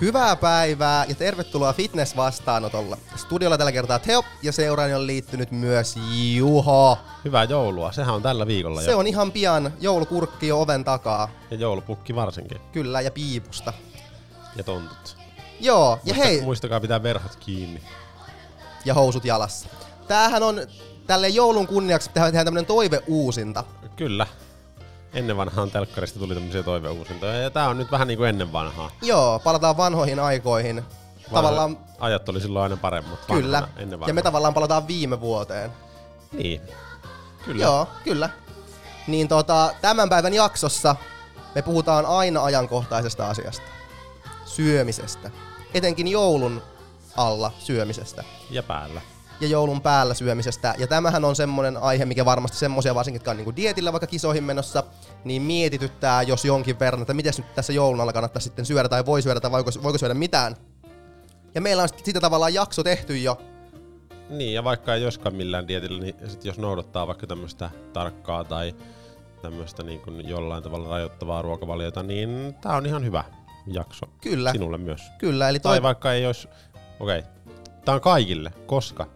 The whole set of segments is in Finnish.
Hyvää päivää ja tervetuloa Fitness-vastaanotolle. Studiolla tällä kertaa Teo ja seuraani on liittynyt myös Juho. Hyvää joulua, sehän on tällä viikolla Se jo. on ihan pian joulukurkki jo oven takaa. Ja joulupukki varsinkin. Kyllä, ja piipusta. Ja tontut. Joo, ja Muista, hei, Muistakaa pitää verhot kiinni. ja housut jalassa. Tämähän on tälle joulun kunniaksi tehdään tämmönen toiveuusinta. Kyllä. Ennen vanhaan telkkarista tuli tämmöisiä toiveuusintoja. Ja tää on nyt vähän niinku ennen vanhaa. Joo, palataan vanhoihin aikoihin. Tavallaan, Vanha- Ajat oli silloin aina paremmat. kyllä. vanhana, Ennen vanhaa. Ja me tavallaan palataan viime vuoteen. Niin. Kyllä. Joo, kyllä. Niin tota, tämän päivän jaksossa me puhutaan aina ajankohtaisesta asiasta. Syömisestä. Etenkin joulun alla syömisestä. Ja päällä. Ja joulun päällä syömisestä. Ja tämähän on semmonen aihe, mikä varmasti semmosia varsinkin, jotka on niinku dietillä vaikka kisoihin menossa, niin mietityttää jos jonkin verran, että miten nyt tässä joulun alla kannattaa sitten syödä tai voi syödä tai voiko, voiko syödä mitään. Ja meillä on sit- siitä tavallaan jakso tehty jo. Niin, ja vaikka ei joskaan millään dietillä, niin sit jos noudattaa vaikka tämmöistä tarkkaa tai tämmöistä niin kuin jollain tavalla rajoittavaa ruokavaliota, niin tää on ihan hyvä jakso. Kyllä. Sinulle myös. Kyllä, eli toi... Tai vaikka ei olisi... Okei. Okay. Tämä on kaikille, koska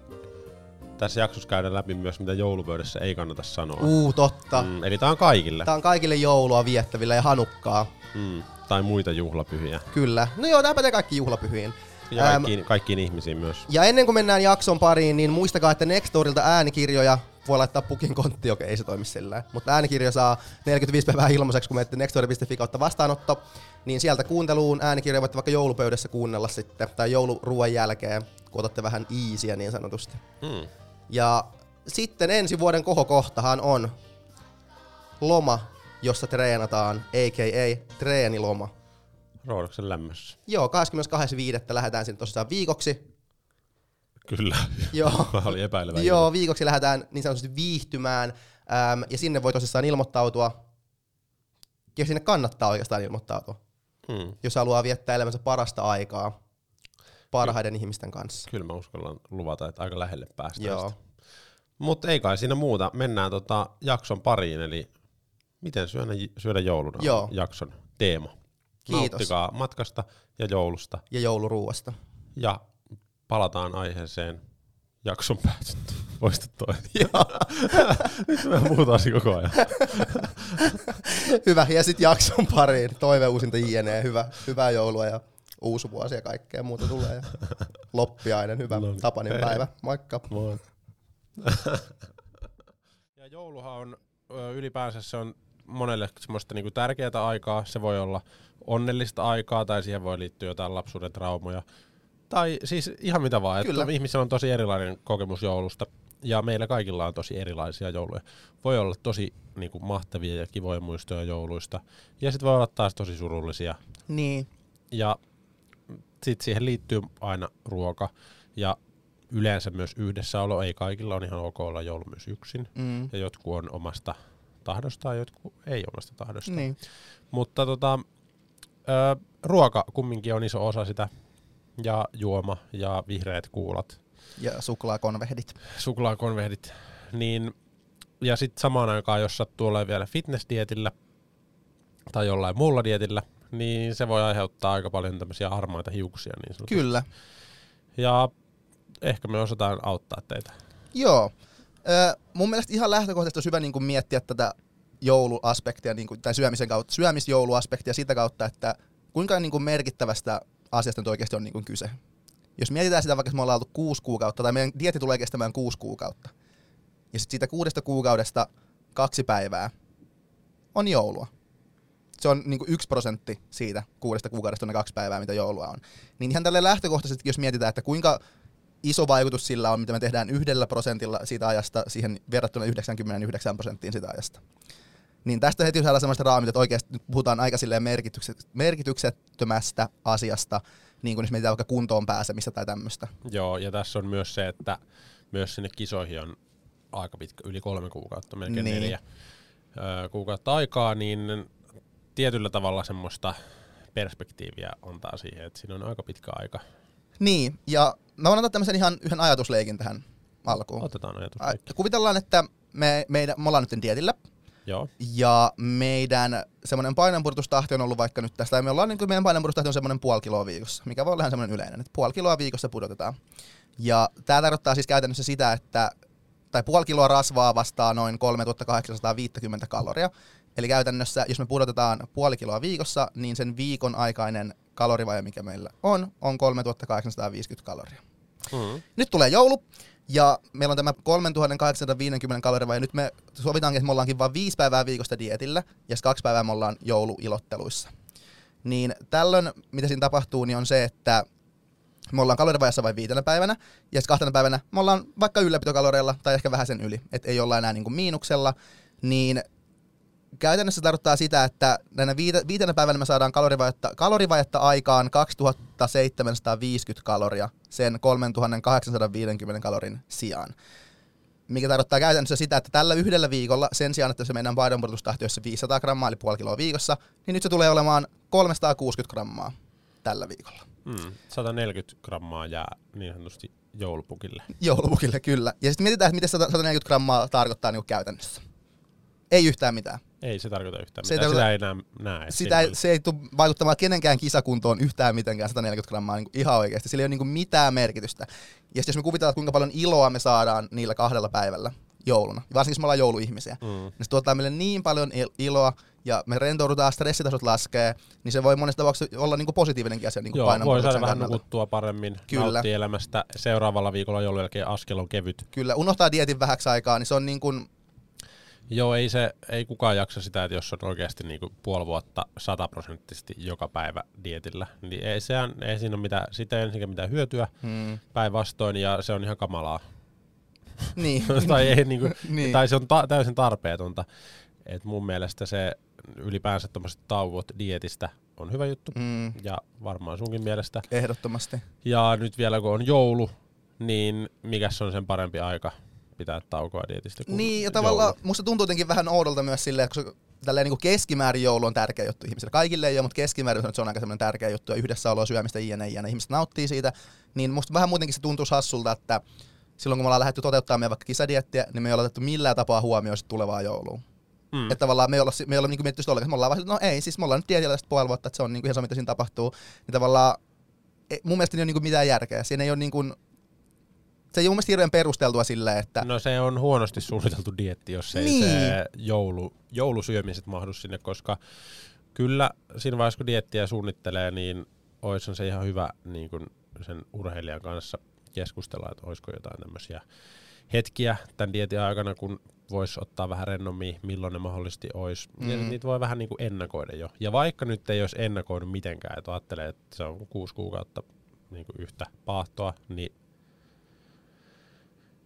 tässä jaksossa käydään läpi myös, mitä joulupöydässä ei kannata sanoa. Uu, totta. Mm, eli tämä on kaikille. Tää on kaikille joulua viettävillä ja hanukkaa. Mm, tai muita juhlapyhiä. Kyllä. No joo, tää pätee kaikki juhlapyhiin. Ja kaikkiin, kaikkiin ihmisiin myös. Ja ennen kuin mennään jakson pariin, niin muistakaa, että Nextorilta äänikirjoja voi laittaa pukin kontti, okei ei se toimi sillä. Mutta äänikirja saa 45 päivää ilmaiseksi, kun menette nextori.fi kautta vastaanotto. Niin sieltä kuunteluun äänikirjoja voitte vaikka joulupöydässä kuunnella sitten, tai jouluruoan jälkeen, kun otatte vähän iisiä niin sanotusti. Mm. Ja sitten ensi vuoden kohokohtahan on loma, jossa treenataan, a.k.a. treeniloma. Roodoksen lämmössä. Joo, 22.5. lähdetään sinne tosissaan viikoksi. Kyllä. Joo. Mä olin epäilevä. Joo, viikoksi lähdetään niin sanotusti viihtymään, äm, ja sinne voi tosissaan ilmoittautua, ja sinne kannattaa oikeastaan ilmoittautua, Mm. jos haluaa viettää elämänsä parasta aikaa parhaiden ihmisten kanssa. Kyllä mä uskallan luvata, että aika lähelle päästään. Joo. Mutta ei kai siinä muuta. Mennään tota jakson pariin, eli miten syödä, syödä jouluna Joo. on jakson teema. Kiitos. Nauttikaa matkasta ja joulusta. Ja jouluruuasta. Ja palataan aiheeseen jakson päätyttä. Voista toi. Nyt me puhutaan siinä koko ajan. Hyvä, ja sitten jakson pariin. Toive uusinta jne. Hyvä, hyvää joulua ja uusi vuosi ja kaikkea muuta tulee. Ja loppiainen, hyvä No niin. Tapanin Hei. päivä. Moikka. Moi. ja jouluhan on ylipäänsä se on monelle semmoista niinku tärkeää aikaa. Se voi olla onnellista aikaa tai siihen voi liittyä jotain lapsuuden traumoja. Tai siis ihan mitä vaan. Kyllä. Että ihmisillä on tosi erilainen kokemus joulusta. Ja meillä kaikilla on tosi erilaisia jouluja. Voi olla tosi niinku, mahtavia ja kivoja muistoja jouluista. Ja sitten voi olla taas tosi surullisia. Niin. Ja sitten siihen liittyy aina ruoka. Ja yleensä myös yhdessäolo. Ei kaikilla on ihan ok olla joulu myös yksin. Mm. Ja jotkut on omasta tahdostaan, jotkut ei omasta tahdostaan. Niin. Mutta tota, ö, ruoka kumminkin on iso osa sitä. Ja juoma ja vihreät kuulat, Ja suklaakonvehdit. suklaakonvehdit. Niin, ja sitten samaan aikaan, jos sattuu olemaan vielä fitnessdietillä tai jollain muulla dietillä, niin se voi aiheuttaa aika paljon tämmöisiä harmaita hiuksia niin sanotusti. Kyllä. Ja ehkä me osataan auttaa teitä. Joo. Ö, mun mielestä ihan lähtökohtaisesti olisi hyvä niin kuin miettiä tätä jouluaspektia, niin kuin, tai syömisen kautta, syömisjouluaspektia sitä kautta, että kuinka niin kuin merkittävästä asiasta nyt oikeasti on niin kuin kyse. Jos mietitään sitä, vaikka me ollaan oltu kuusi kuukautta, tai meidän dietti tulee kestämään kuusi kuukautta, ja sitten siitä kuudesta kuukaudesta kaksi päivää on joulua. Se on niin kuin yksi prosentti siitä kuudesta kuukaudesta on ne kaksi päivää, mitä joulua on. Niin ihan tälle lähtökohtaisesti, jos mietitään, että kuinka iso vaikutus sillä on, mitä me tehdään yhdellä prosentilla siitä ajasta siihen verrattuna 99 prosenttiin sitä ajasta. Niin tästä heti saadaan semmoista raamit, että oikeasti nyt puhutaan aika merkityksettömästä asiasta, niin kuin jos mietitään vaikka kuntoon pääsemistä tai tämmöistä. Joo, ja tässä on myös se, että myös sinne kisoihin on aika pitkä, yli kolme kuukautta, melkein Niin. neljä kuukautta aikaa, niin tietyllä tavalla semmoista perspektiiviä antaa siihen, että siinä on aika pitkä aika. Niin, ja mä voin antaa tämmöisen ihan yhden ajatusleikin tähän alkuun. Otetaan ajatus. Ai, Kuvitellaan, että me, meidän, me ollaan nyt dietillä, Joo. Ja meidän semmoinen painonpurtustahti on ollut vaikka nyt tästä, ja me ollaan niin kuin meidän painonpurtustahti on semmoinen puoli kiloa viikossa, mikä voi olla ihan semmoinen yleinen, että puoli kiloa viikossa pudotetaan. Ja tämä tarkoittaa siis käytännössä sitä, että tai puoli kiloa rasvaa vastaa noin 3850 kaloria. Eli käytännössä, jos me pudotetaan puoli kiloa viikossa, niin sen viikon aikainen kalorivaje, mikä meillä on, on 3850 kaloria. Mm. Nyt tulee joulu, ja meillä on tämä 3850 kaloria, ja nyt me sovitaankin, että me ollaankin vain viisi päivää viikosta dietillä, ja kaksi päivää me ollaan jouluilotteluissa. Niin tällöin, mitä siinä tapahtuu, niin on se, että me ollaan kalorivajassa vain viitenä päivänä, ja kahtena päivänä me ollaan vaikka ylläpitokaloreilla, tai ehkä vähän sen yli, että ei olla enää niin kuin miinuksella, niin käytännössä tarkoittaa sitä, että näinä viite, viitenä päivänä me saadaan kalorivajetta, kalorivajetta aikaan 2750 kaloria sen 3850 kalorin sijaan. Mikä tarkoittaa käytännössä sitä, että tällä yhdellä viikolla sen sijaan, että se meidän painonpudotustahti olisi 500 grammaa eli puoli kiloa viikossa, niin nyt se tulee olemaan 360 grammaa tällä viikolla. Mm. 140 grammaa jää niin sanotusti joulupukille. Joulupukille, kyllä. Ja sitten mietitään, että miten 140 grammaa tarkoittaa niin käytännössä. Ei yhtään mitään. Ei se tarkoita yhtään Se mitään. tarkoita- Sitä ei enää näe. Sitä ei, se ei tule vaikuttamaan kenenkään kisakuntoon yhtään mitenkään 140 grammaa niin ihan oikeasti. Sillä ei ole niin mitään merkitystä. Ja jos me kuvitellaan, kuinka paljon iloa me saadaan niillä kahdella päivällä jouluna, varsinkin jos me ollaan jouluihmisiä, Mm. niin se tuottaa meille niin paljon il- iloa ja me rentoudutaan, stressitasot laskee, niin se voi monessa tapauksessa olla niin kuin positiivinenkin asia niin kuin Joo, voi saada vähän kannalta. nukuttua paremmin, Kyllä. elämästä. Seuraavalla viikolla joulun jälkeen askel on kevyt. Kyllä, unohtaa dietin vähäksi aikaa, niin se on niin kuin, Joo, ei, se, ei kukaan jaksa sitä, että jos on oikeasti niinku puoli vuotta sataprosenttisesti joka päivä dietillä, niin ei, sehän, ei siinä ole mitään, sitä ei ensinnäkään mitään hyötyä hmm, päinvastoin, ja se on ihan kamalaa. niin, tai, ei, niinku, Niin. tai se on ta- täysin tarpeetonta. Et mun mielestä se ylipäänsä tuommoiset tauot dietistä on hyvä juttu, hmm, ja varmaan sunkin mielestä. ehdottomasti. Ja nyt vielä kun on joulu, niin mikä on sen parempi aika pitää taukoa dietistä Niin, ja tavallaan joulu. musta tuntuu jotenkin vähän oudolta myös silleen, koska tälleen niin kuin keskimäärin joulu on tärkeä juttu ihmisille. Kaikille ei ole, mutta keskimäärin se on aika semmoinen tärkeä juttu, ja yhdessä oloa syömistä jne, jne. Ihmiset nauttii siitä, niin musta vähän muutenkin se tuntuu hassulta, että silloin kun me ollaan lähdetty toteuttamaan meidän vaikka kisadiettiä, niin me ei olla otettu millään tapaa huomioon tulevaa joulua. Mm. Että tavallaan me ei olla, me ei olla niinku mietitty sitä ollenkaan, me ollaan vaan, no ei, siis me ollaan nyt dietillä tästä puoli vuotta, että se on niinku ihan sama, mitä siinä tapahtuu. Niin tavallaan ei, mun mielestä ei ole niinku mitään järkeä. Siinä ei ole niinku, se ei ole mun mielestä hirveän perusteltua silleen, että No se on huonosti suunniteltu dietti, jos ei Niin. se joulu, joulusyömiset mahdu sinne, koska kyllä siinä vaiheessa kun diettiä suunnittelee, niin olisi se ihan hyvä niin kun sen urheilijan kanssa keskustella, että olisiko jotain tämmöisiä hetkiä tämän dietin aikana, kun voisi ottaa vähän rennommin, milloin ne mahdollisesti olisi. Mm. Ja niitä voi vähän niin kuin ennakoida jo. Ja vaikka nyt ei olisi ennakoinut mitenkään, että ajattelee, että se on kuusi kuukautta niin kuin yhtä paahtoa, niin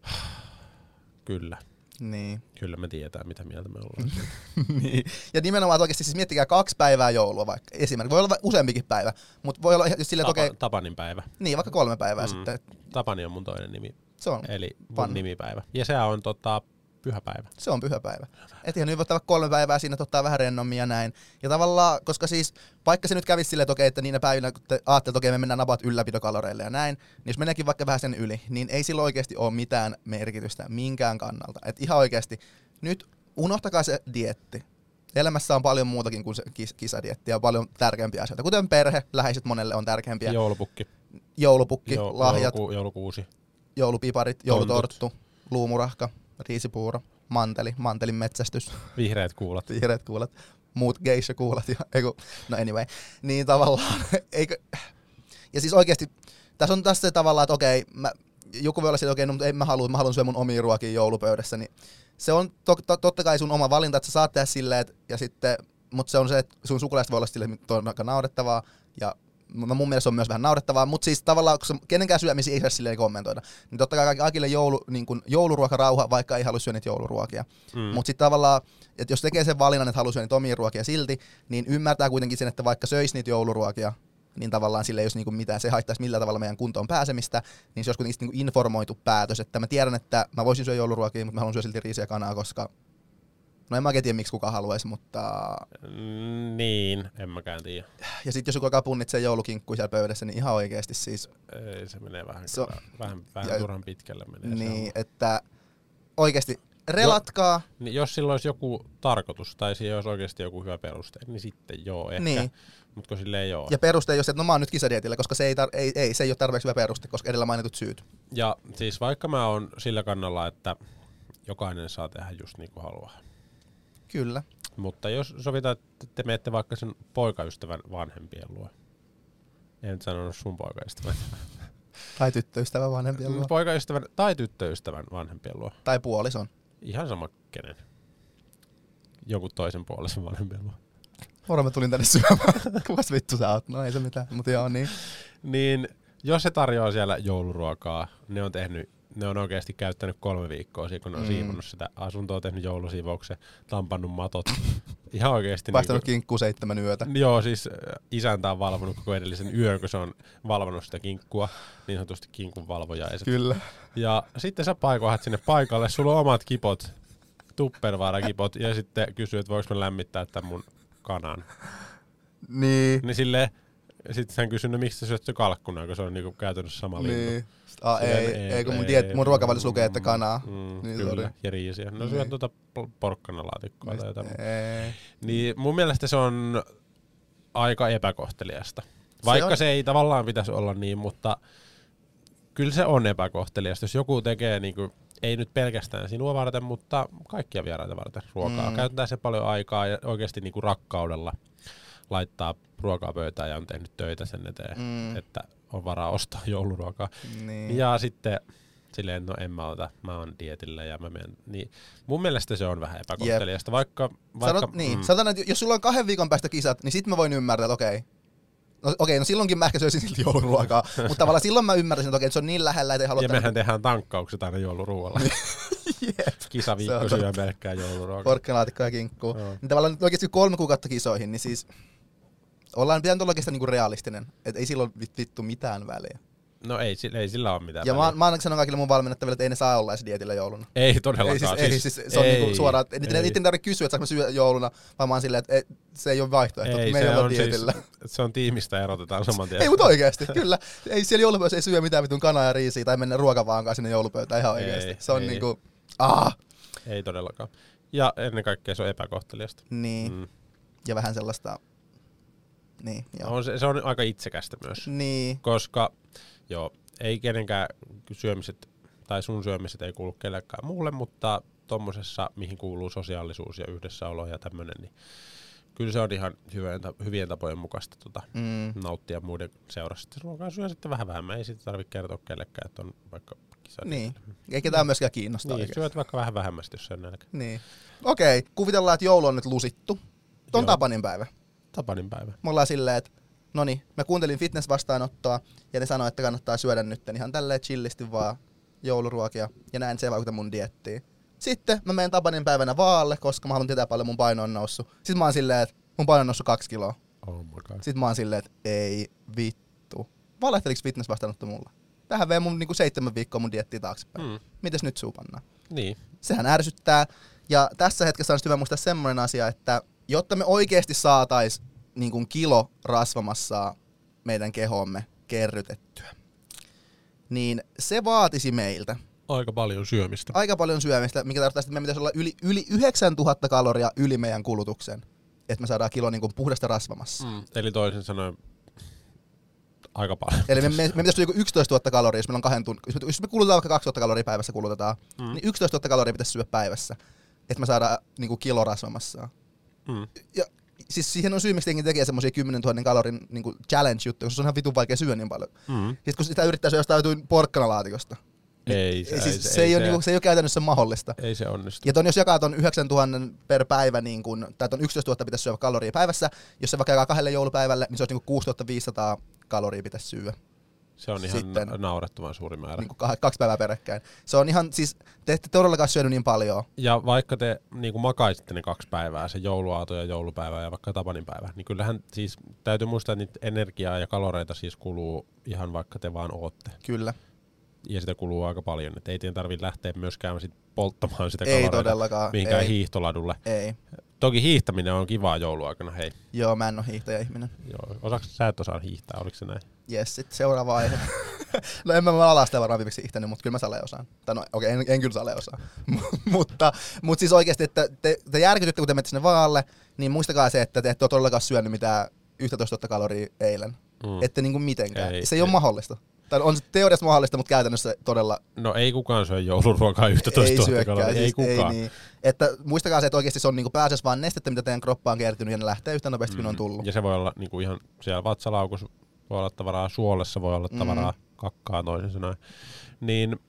kyllä. niin. Kyllä me tietää, mitä mieltä me ollaan. niin. Ja nimenomaan että oikeasti siis miettikää kaksi päivää joulua vaikka esimerkiksi. Voi olla useampikin päivä, mutta voi olla just silleen, Tapa, okei, Tapanin päivä. niin vaikka kolme päivää Mm. sitten. Tapani on mun toinen nimi, Se on, eli mun nimipäivä. Ja se on tota, pyhäpäivä. se on pyhäpäivä. Et ihan nyt voi ottaa vaikka kolme päivää siinä, ottaa vähän rennommin ja näin. Ja tavallaan, koska siis, vaikka se nyt kävisi silleen, että okei, että niinä päivinä, kun te ajattelee, että okei, me mennään napat ylläpitokaloreille ja näin, niin jos meneekin vaikka vähän sen yli, niin ei sillä oikeasti ole mitään merkitystä minkään kannalta. Et ihan oikeasti, nyt unohtakaa se dietti. Elämässä on paljon muutakin kuin se kis- kisadietti ja paljon tärkeämpiä asioita, kuten perhe, läheiset monelle on tärkeämpiä. Joulupukki, Joulupukki, jo, lahjat, jouluku, joulukuusi. joulupiparit, joulutorttu, luumurahka, riisipuuro, manteli, mantelin metsästys, Vihreät kuulat. vihreät kuulat, muut geisha kuulat ja eiku, no anyway, niin tavallaan, eikö, ja siis oikeasti, tässä on tässä se tavallaan, että okei, mä, joku voi olla että okei, no, mutta en mä halua, mä haluan syödä mun omia ruokia joulupöydässä, niin se on to, to, totta kai sun oma valinta, että sä saat tehdä silleen, ja sitten, mutta se on se, että sun sukulaiset voi olla silleen, että on aika naurettavaa, ja mun mielestä se on myös vähän naurettavaa, mutta siis tavallaan, kun kenenkään syömisiä ei saa silleen kommentoida, niin totta kai kaikille joulu, niin kuin jouluruokarauha, vaikka ei halua syödä niitä jouluruokia. Mm. Mutta sitten tavallaan, että jos tekee sen valinnan, että haluaa syödä niitä omia ruokia silti, niin ymmärtää kuitenkin sen, että vaikka söisi niitä jouluruokia, niin tavallaan sille ei olisi niinku mitään, se haittaisi millään tavalla meidän kuntoon pääsemistä, niin se olisi kuitenkin niinku informoitu päätös, että mä tiedän, että mä voisin syödä jouluruokia, mutta mä haluan syödä silti riisiä kanaa, koska no en mä tiedä, miksi kukaan haluaisi, mutta Mm, Niin, en mäkään tiedä. ja sitten jos joku alkaa punnitsee joulukinkkuja siellä pöydässä, niin ihan oikeasti siis Ei, se menee vähän, Se kyllä, vähän, vähän ja- turhan pitkälle menee. se niin, homma. että oikeasti relatkaa. Niin jos sillä olisi joku tarkoitus tai siinä olisi oikeasti joku hyvä peruste, niin sitten joo ehkä. Niin. Mutta kun sille ei ole. Ja peruste ei ole se, että no mä oon nyt kisadietillä, koska se ei, tar- ei, ei, se ei ole tarpeeksi hyvä peruste, koska edellä mainitut syyt. Ja siis vaikka mä oon sillä kannalla, että jokainen saa tehdä just niin kuin haluaa. Kyllä. Mutta jos sovitaan, että te menette vaikka sen poikaystävän vanhempien luo. En nyt sanonut sun poikaystävän. Tai tyttöystävä vanhempien luo. Poikaystävän tai tyttöystävän vanhempien luo. Tai puolison. Ihan sama kenen. Joku toisen puolisen vanhempien luo. Moro, mä tulin tänne syömään. Kuvas vittu sä oot? No ei se mitään, mutta joo niin. Niin jos se tarjoaa siellä jouluruokaa, ne on tehnyt ne on oikeasti käyttänyt kolme viikkoa siinä, kun ne on mm. siivonnut sitä asuntoa, tehnyt joulusiivouksen, tampannut matot. Ihan oikeasti. Vaihtanut niin kinkkuu seitsemän yötä. Joo, siis isäntä on valvonut koko edellisen yön, kun se on valvonut sitä kinkkua, niin sanotusti kinkun valvoja. Kyllä. Ja sitten sä paikohat sinne paikalle, sulla on omat kipot, tuppervaara-kipot, ja sitten kysyy, että voiko mä lämmittää tämän mun kanan. Niin. Niin silleen, sitten hän kysyi, no miksi sä syöt se kalkkuna, kun se on niinku käytännössä sama niin. lintu. Ah, ei, ei, ei, kun mun, diet, mun ruokavaliossa lukee, että kanaa. Mm, niin, kyllä, sorry. ja riisiä. No Niin. syöt tuota porkkanalaatikkoa tai jotain. Ei. Niin mun mielestä se on aika epäkohteliasta. Vaikka on- se, ei tavallaan pitäisi olla niin, mutta kyllä se on epäkohteliasta. Jos joku tekee niinku, ei nyt pelkästään sinua varten, mutta kaikkia vieraita varten ruokaa. Mm. Käyttää se paljon aikaa ja oikeasti niinku rakkaudella laittaa ruokaa pöytään ja on tehnyt töitä sen eteen, Mm. että on varaa ostaa jouluruokaa. Niin. Ja sitten silleen, no en mä ota, mä oon dietillä ja mä menen. Niin mun mielestä se on vähän epäkohteliasta, vaikka... vaikka Sanot, niin, mm. sanotaan, että jos sulla on kahden viikon päästä kisat, niin sit mä voin ymmärtää, että okei. No okei, no silloinkin mä ehkä söisin silti jouluruokaa, mutta tavallaan silloin mä ymmärtäisin, että okei, että se on niin lähellä, että ei halua... ja mehän tehdään tankkaukset aina jouluruualla. Jep. Kisaviikko Se on syö pelkkää jouluruokaa. Porkkanalaatikko ja kinkku. Joo. Niin tavallaan nyt oikeasti kolme kuukautta kisoihin, niin siis ollaan pitänyt olla oikeastaan niinku realistinen. Että ei silloin vit- vittu mitään väliä. No ei, ei sillä ole mitään Ja väliä. mä, mä sanon kaikille mun valmennettaville, että ei ne saa olla edes dietillä jouluna. Ei todellakaan. Ei siis, ei, siis se on ei, niinku suoraan, että niitä ei. ei tarvitse kysyä, että saanko syödä jouluna, vaan mä oon silleen, että ei, se ei ole vaihtoehto, ei, me ei olla on dietillä. Siis, se on tiimistä erotetaan saman tien. Ei, mutta oikeesti, kyllä. Ei siellä joulupöydässä ei syö mitään vitun kanaa ja riisiä tai mennä ruokavaankaan sinne joulupöytään ihan Ei, oikeesti. Se on ei. niinku, ah, ei todellakaan. Ja ennen kaikkea se on epäkohteliasta. niin. Mm. Ja vähän sellaista, niin, joo. On se, se on aika itsekästä myös. Niin, Koska joo, ei kenenkään syömiset tai sun syömiset ei kuulu kellekään muulle, mutta tommosessa, mihin kuuluu sosiaalisuus ja yhdessäolo ja tämmönen, niin kyllä se on ihan hyvien, hyvien tapojen mukaista tota, mm, nauttia muiden seurassa. Sitten ruokaa syö sitten vähän vähemmän, ei sitten tarvitse kertoa kellekään, että on vaikka niin. Eikä tää myöskään kiinnosta Niin, syöt vaikka vähän vähemmän, sit, jos se on nälkä. Niin. Okei, kuvitellaan, että joulu on nyt lusittu. On Joo. Tapanin päivä. Tapanin päivä. Me ollaan silleen, että no niin, mä kuuntelin fitness-vastaanottoa ja ne sanoi, että kannattaa syödä nyt ihan tälleen chillisti vaan jouluruokia ja näin se ei vaikuta mun diettiin. Sitten mä menen Tapanin päivänä vaalle, koska mä haluan tietää paljon mun paino on noussut. Sitten mä oon silleen, että mun paino on noussut kaksi kiloa. Oh my god. Sitten mä oon silleen, että ei vittu. Valehteliks fitness vastaanotto mulla? Tähän vei mun niinku seitsemän viikkoa mun diettiä taaksepäin. Mm. Mites nyt suupannaan? Niin. Sehän ärsyttää. Ja tässä hetkessä on hyvä muistaa semmoinen asia, että jotta me oikeasti saatais niin kuin kilo rasvamassaa meidän kehoomme kerrytettyä, niin se vaatisi meiltä Aika paljon syömistä. aika paljon syömistä, mikä tarkoittaa, että meidän pitäisi olla yli, yli 9000 kaloria yli meidän kulutuksen, että me saadaan kilo niin kuin puhdasta rasvamassaa. Mm. Eli toisin sanoen aika paljon. Eli me, me, me pitäisi joku 11 000 kaloria, jos meillä on kahden tunnin, jos me, jos me kulutetaan vaikka 2000 kaloria päivässä kulutetaan, Mm. niin 11 000 kaloria pitäisi syödä päivässä, että me saadaan niin kuin kilo rasvamassaa. Mm. ja siis siihen on syy, miksi jengi tekee semmoisia 10 000 kalorin niin challenge-juttuja, koska se on ihan vitun vaikea syödä niin paljon. Mm. Sitten kun sitä yrittää syödä jostain porkkanalaatikosta, Ei, ei, se, siis, ei, se, se, se, ei ei, ole, se, niinku, se ei ole käytännössä mahdollista. ei se onnistu. Ja ton, jos jakaa ton 9000 per päivä, niin kun, tai ton 11 000 pitäisi syödä kaloria päivässä, jos se vaikka jakaa kahdelle joulupäivälle, niin se olisi niin 6500 kaloria pitäisi syödä. Se on ihan Sitten- naurettoman suuri määrä. Niin kaksi päivää peräkkäin. Se on ihan, siis te ette todellakaan syönyt niin paljon. Ja vaikka te niin kuin makaisitte ne kaksi päivää, se jouluaato ja joulupäivä ja vaikka Tapanin päivä, niin kyllähän siis täytyy muistaa, että niitä energiaa ja kaloreita siis kuluu ihan vaikka te vaan ootte. Kyllä. Ja sitä kuluu aika paljon, että ei teidän tarvitse lähteä myöskään sit polttamaan sitä Ei kaloreita todellakaan. mihinkään Ei. hiihtoladulle. Ei. Toki hiihtäminen on kivaa jouluaikana, hei. Joo, mä en ole hiihtäjä ihminen. Joo. Osaksi sä et osaa hiihtää, oliko se näin? Jes, sit seuraava aihe. no en mä, mä ala sitä varmaan viimeksi ihteni, mutta kyllä mä sale osaan. Tai no okei, okay, en, en kyllä sale osaa. mutta, mutta siis oikeasti, että te, te järkytytte, kun te menette sinne vaalle, niin muistakaa se, että te ette ole todellakaan syönyt mitään 11 000 kaloria eilen. Mm. Ette niinku mitenkään. Ei, se ei, ei ole mahdollista. Tai on se teoriassa mahdollista, mutta käytännössä todella... No ei kukaan syö jouluruokaa 11 000 kaloria. Siis ei kukaan. Ei niin. Että muistakaa se, että oikeasti se on niinku pääasiassa vaan nestettä, mitä teidän kroppaan on kertynyt ja ne lähtee yhtä nopeasti, mm. kun on tullut. Ja se voi olla niinku ihan siellä vatsalaukussa, voi olla tavaraa, suolessa voi olla tavaraa, mm. kakkaa toisin sanoen. Niin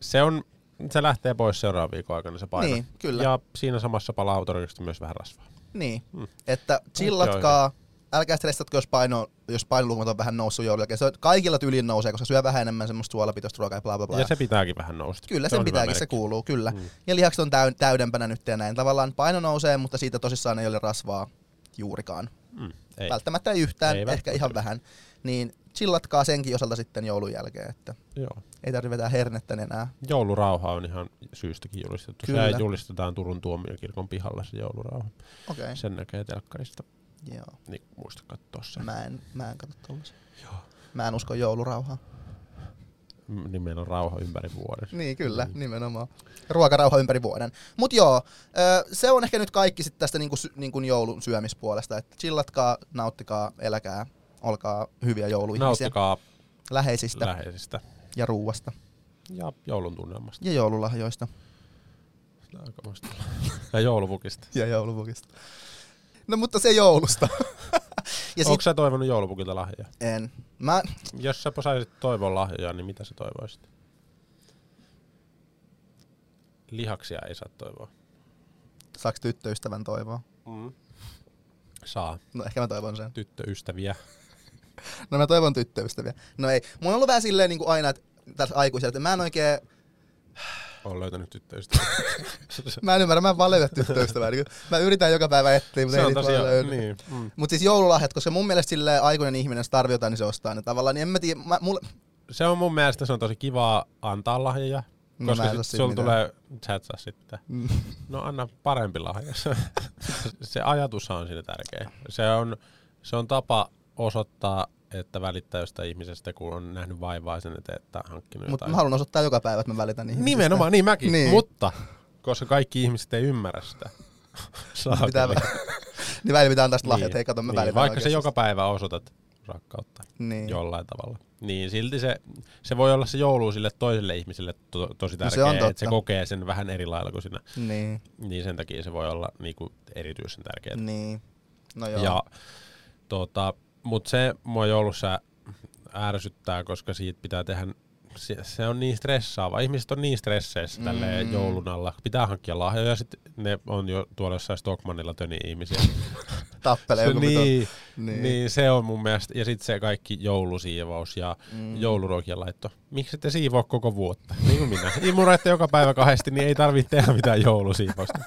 se on, se lähtee pois seuraavan viikon aikana se paino. Niin, kyllä. Ja siinä samassa palaa myös vähän rasvaa. Niin, mm. että chillatkaa, älkää stressatko, jos, paino, jos painoluvut on vähän noussut joulun jälkeen. Se on, kaikilla tyliin nousee, koska syö vähän enemmän semmoista suolapitoista ruokaa ja bla bla bla. Ja se pitääkin vähän nousta. Kyllä, se sen pitääkin, se kuuluu, kyllä. Mm. Ja lihakset on täy, täydempänä nyt ja näin. Tavallaan paino nousee, mutta siitä tosissaan ei ole rasvaa juurikaan. Mm, ei. Välttämättä ei yhtään, ei ehkä ihan vähän. Niin chillatkaa senkin osalta sitten joulun jälkeen, että Joo. ei tarvitse vetää hernettä enää. Joulurauha on ihan syystäkin julistettu. Kyllä. Se julistetaan Turun tuomiokirkon pihalla se joulurauha. Okay. Sen näkee telkkarista. Joo. Niin muista katsoa sen. Mä en, mä en katso tollasia. Joo. Mä en usko joulurauhaa. Niin meillä on rauha ympäri vuoden. Niin, kyllä, mm. nimenomaan. Ruokarauha ympäri vuoden. Mut joo, se on ehkä nyt kaikki sit tästä niinku, niinku joulun syömispuolesta. Että chillatkaa, nauttikaa, eläkää, olkaa hyviä jouluihmisiä. Nauttikaa läheisistä, läheisistä. ja ruuasta. Ja joulun tunnelmasta. Ja joululahjoista. Ja joulupukista. ja joulupukista. No mutta se joulusta. ja Onko sit... sä toivonut joulupukilta lahjoja? En. Mä... Jos sä saisit toivon lahjoja, niin mitä sä toivoisit? Lihaksia ei saa toivoa. Saaks tyttöystävän toivoa? Mm. Saa. No ehkä mä toivon sen. Tyttöystäviä. no mä toivon tyttöystäviä. No ei. Mulla on ollut vähän silleen niin kuin aina, että tässä aikuisella, että mä en oikein olen löytänyt tyttöystävää. mä en ymmärrä, mä en vaan löydä tyttöystävää. Niin mä yritän joka päivä etsiä, mutta se ei tosiaan, löydy. Niin. Mm. Mutta siis joululahjat, koska mun mielestä sille aikuinen ihminen, jos tarvii jotain, niin se ostaa ne tavallaan. Niin en mä tiedä, mä, mulle... Se on mun mielestä se on tosi kivaa antaa lahjoja, no, koska sit sulla tulee chatsa sitten. Mm. No anna parempi lahja. se ajatus on siinä tärkeä. Se on, se on tapa osoittaa että välittää jostain ihmisestä, kun on nähnyt vaivaa sen eteen, että hankkinut Mutta mä haluan osoittaa joka päivä, että mä välitän ihmisistä. Nimenomaan, niin mäkin. niin. Mutta, koska kaikki ihmiset ei ymmärrä sitä. Pitää, niin välillä pitää antaa lahjat, niin. hei kato, mä niin. Vaikka se joka päivä osoitat rakkautta niin. jollain tavalla. Niin silti se, se voi olla se joulu sille toiselle ihmiselle to, tosi tärkeä, no se että se kokee sen vähän eri lailla kuin sinä. Niin. Niin sen takia se voi olla niinku erityisen tärkeää. Niin. No joo. Ja tota, mutta se mua joulussa ärsyttää, koska siitä pitää tehdä se, se on niin stressaava. Ihmiset on niin stresseissä tälle mm. joulun alla. Pitää hankkia lahjoja, sitten ne on jo tuolla jossain Stockmannilla töni ihmisiä. Tappelee se, niin, niin. niin, se on mun mielestä. Ja sitten se kaikki joulusiivous ja mm. jouluruokien laitto. Miksi te siivoa koko vuotta? Niin kuin minä. Imuroitte joka päivä kahdesti, niin ei tarvitse tehdä mitään joulusiivousta.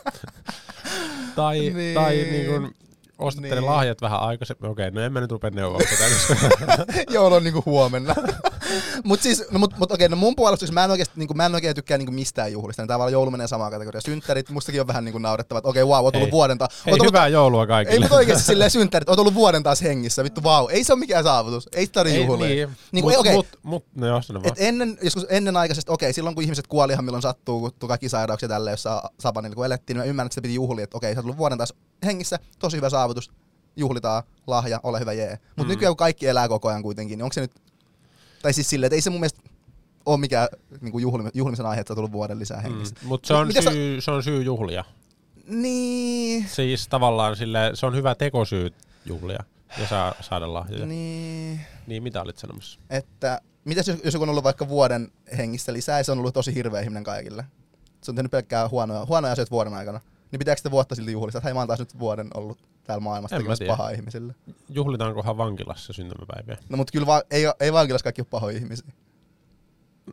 tai, niin. tai niin kuin, ostatte niin. lahjat vähän aikaisemmin. Okei, no en mä nyt rupea neuvoa tätä. Joulu on niinku huomenna. mut siis, no, mut, mut okei, no mun puolesta, mä en oikeesti, niinku, mä en oikein tykkää niinku mistään juhlista. Niin tavallaan joulu menee samaan kategoriaan. Synttärit, mustakin on vähän niinku naurettava, että okei, wow, oot ollut vuoden taas. Ei, ollut, hyvää joulua kaikille. Ei, mutta oikeesti silleen synttärit, oot ollut vuoden taas hengissä. Vittu, wow, ei se ole mikään saavutus. Ei sitä tarvitse juhlia. Niin, niin mut, okay. mut, mut, no joo, Et ennen, joskus aikaisesti, okei, silloin kun ihmiset kuoli ihan milloin sattuu, kun kaikki sairauksia tälleen, jossa Sabanilla kun elettiin, niin mä ymmärrän, että se piti juhlia, että okei, sä oot ollut vuoden taas hengissä, tosi hyvä saavutus, juhlitaan, lahja, ole hyvä jee. Mutta mm. nykyään kun kaikki elää koko ajan kuitenkin, niin onko se nyt, tai siis silleen, että ei se mun mielestä ole mikään niin kuin juhlim, juhlimisen aihe, että on tullut vuoden lisää hengistä. Mm. Mutta se, on syy, sä... se on syy juhlia. Niin. Siis tavallaan sille, se on hyvä tekosyy juhlia ja saa, saada lahjoja. Niin. Niin, mitä olit sanomassa? Että, mitäs jos, jos joku on ollut vaikka vuoden hengistä lisää ja se on ollut tosi hirveä ihminen kaikille? Se on tehnyt pelkkää huonoja, huonoja asioita vuoden aikana. Niin pitääkö sitä vuotta silti juhlista, että hei mä oon taas nyt vuoden ollut täällä maailmassa tekemässä pahaa ihmisille. Juhlitaankohan vankilassa syntymäpäiviä? No mutta kyllä va- ei, ei vankilassa kaikki ole pahoja ihmisiä.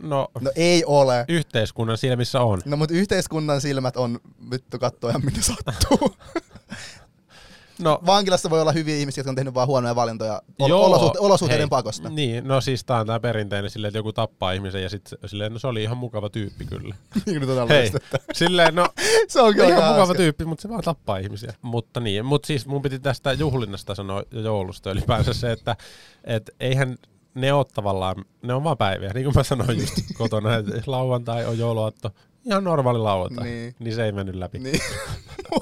No, no ei ole. Yhteiskunnan silmissä on. No mutta yhteiskunnan silmät on vittu ihan minne sattuu. No, Vankilassa voi olla hyviä ihmisiä, jotka on tehnyt vaan huonoja valintoja ol- joo, olosuhte- olosuhteiden hei, pakosta. Niin, no siis tää on tää perinteinen silleen, että joku tappaa ihmisen ja sitten silleen, no se oli ihan mukava tyyppi kyllä. niin hei, silleen, no se on kyllä ihan mukava äsken. tyyppi, mutta se vaan tappaa ihmisiä. Mutta niin, mutta siis mun piti tästä juhlinnasta sanoa joulusta ylipäänsä se, että et eihän ne on tavallaan, ne on vaan päiviä, niin kuin mä sanoin just kotona, että lauantai on jouluaatto, ihan normaali lauantai, Niin. niin, se ei mennyt läpi. Niin. On.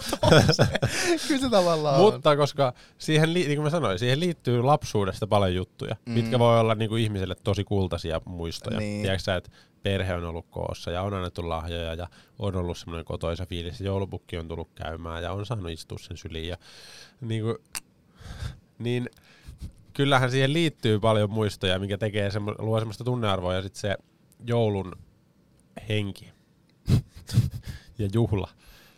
Kyllä se tavallaan on. Mutta koska siihen, niin kuin mä sanoin, siihen liittyy lapsuudesta paljon juttuja, Mm. mitkä voi olla niin kuin ihmiselle tosi kultaisia muistoja. Niin. Tiedätkö sä, että perhe on ollut koossa ja on annettu lahjoja ja on ollut semmoinen kotoisa fiilis. Joulupukki on tullut käymään ja on saanut istua sen syliin. Ja, niin, kuin, niin kyllähän siihen liittyy paljon muistoja, mikä tekee semmo, luo semmoista tunnearvoa ja sitten se joulun henki ja juhla,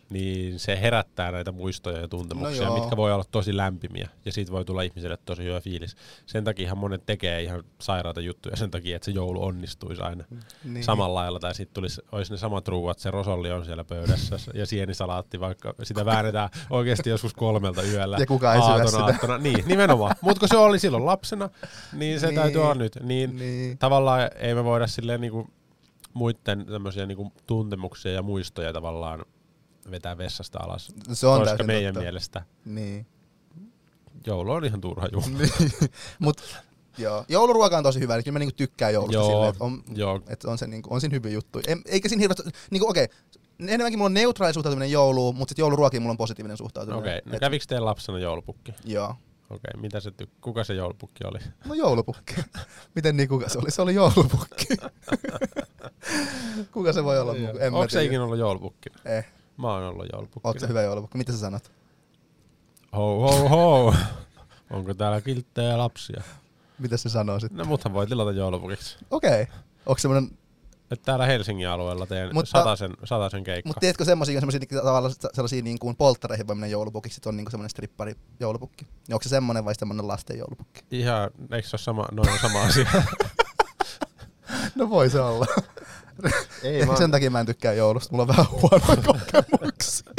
niin se herättää näitä muistoja ja tuntemuksia, No joo. mitkä voi olla tosi lämpimiä. Ja siitä voi tulla ihmiselle tosi hyvä fiilis. Sen takia monet tekee ihan sairaita juttuja sen takia, että se joulu onnistuisi aina niin. niin. samalla lailla. Tai sitten tulisi, olisi ne samat ruuat, se rosolli on siellä pöydässä ja sienisalaatti, vaikka sitä väännetään oikeasti joskus kolmelta yöllä. Ja kukaan ei aatona sitä. aattona. Niin, nimenomaan. Mutta kun se oli silloin lapsena, niin se Niin. niin. täytyy olla nyt. Niin, Niin. tavallaan ei me voida silleen niinku muiden tämmöisiä niinku tuntemuksia ja muistoja tavallaan vetää vessasta alas. Se on koska täysin meidän totta. mielestä Niin. joulu on ihan turha juhla. niin. Mut joo, jouluruoka on tosi hyvä, eli kyllä mä niinku tykkään joulusta Joo, silleen, että on, Joo, että on, se, niinku, on siinä hyviä juttuja. En, eikä siinä hirveästi, niinku okei, enemmänkin mulla on neutraali suhtautuminen jouluun, mutta sitten jouluruokiin mulla on positiivinen suhtautuminen. okei. Okay. No Et- kävikö teidän lapsena joulupukki? Joo. Okei, okay. mitä se tyk- kuka se joulupukki oli? No joulupukki. Miten niin kuka se oli? Se oli joulupukki. kuka se voi olla? En Onko se ikinä ollut joulupukki? Eh, Mä oon ollut joulupukki. ootko se hyvä joulupukki? Mitä sä sanot? Ho ho ho! Onko täällä kilttejä lapsia? Mitä sä sanoo sitten? No muthan voi tilata joulupukiksi. Okei. Okay. Onko semmoinen, Et täällä Helsingin alueella teen Mutta- satasen, satasen keikka. mutta tiedätkö semmoisia, semmoisia niinku tavallaan sellaisia niin kuin polttareihin voi mennä joulupukiksi, että on niin kuin semmoinen strippari joulupukki. Ja onko se semmoinen vai semmoinen lasten joulupukki? Ihan, eikö se ole sama, noin sama asia? No voi se olla. Ei Ehkä sen takia mä en tykkää joulusta, mulla on vähän huonoja kokemuksia.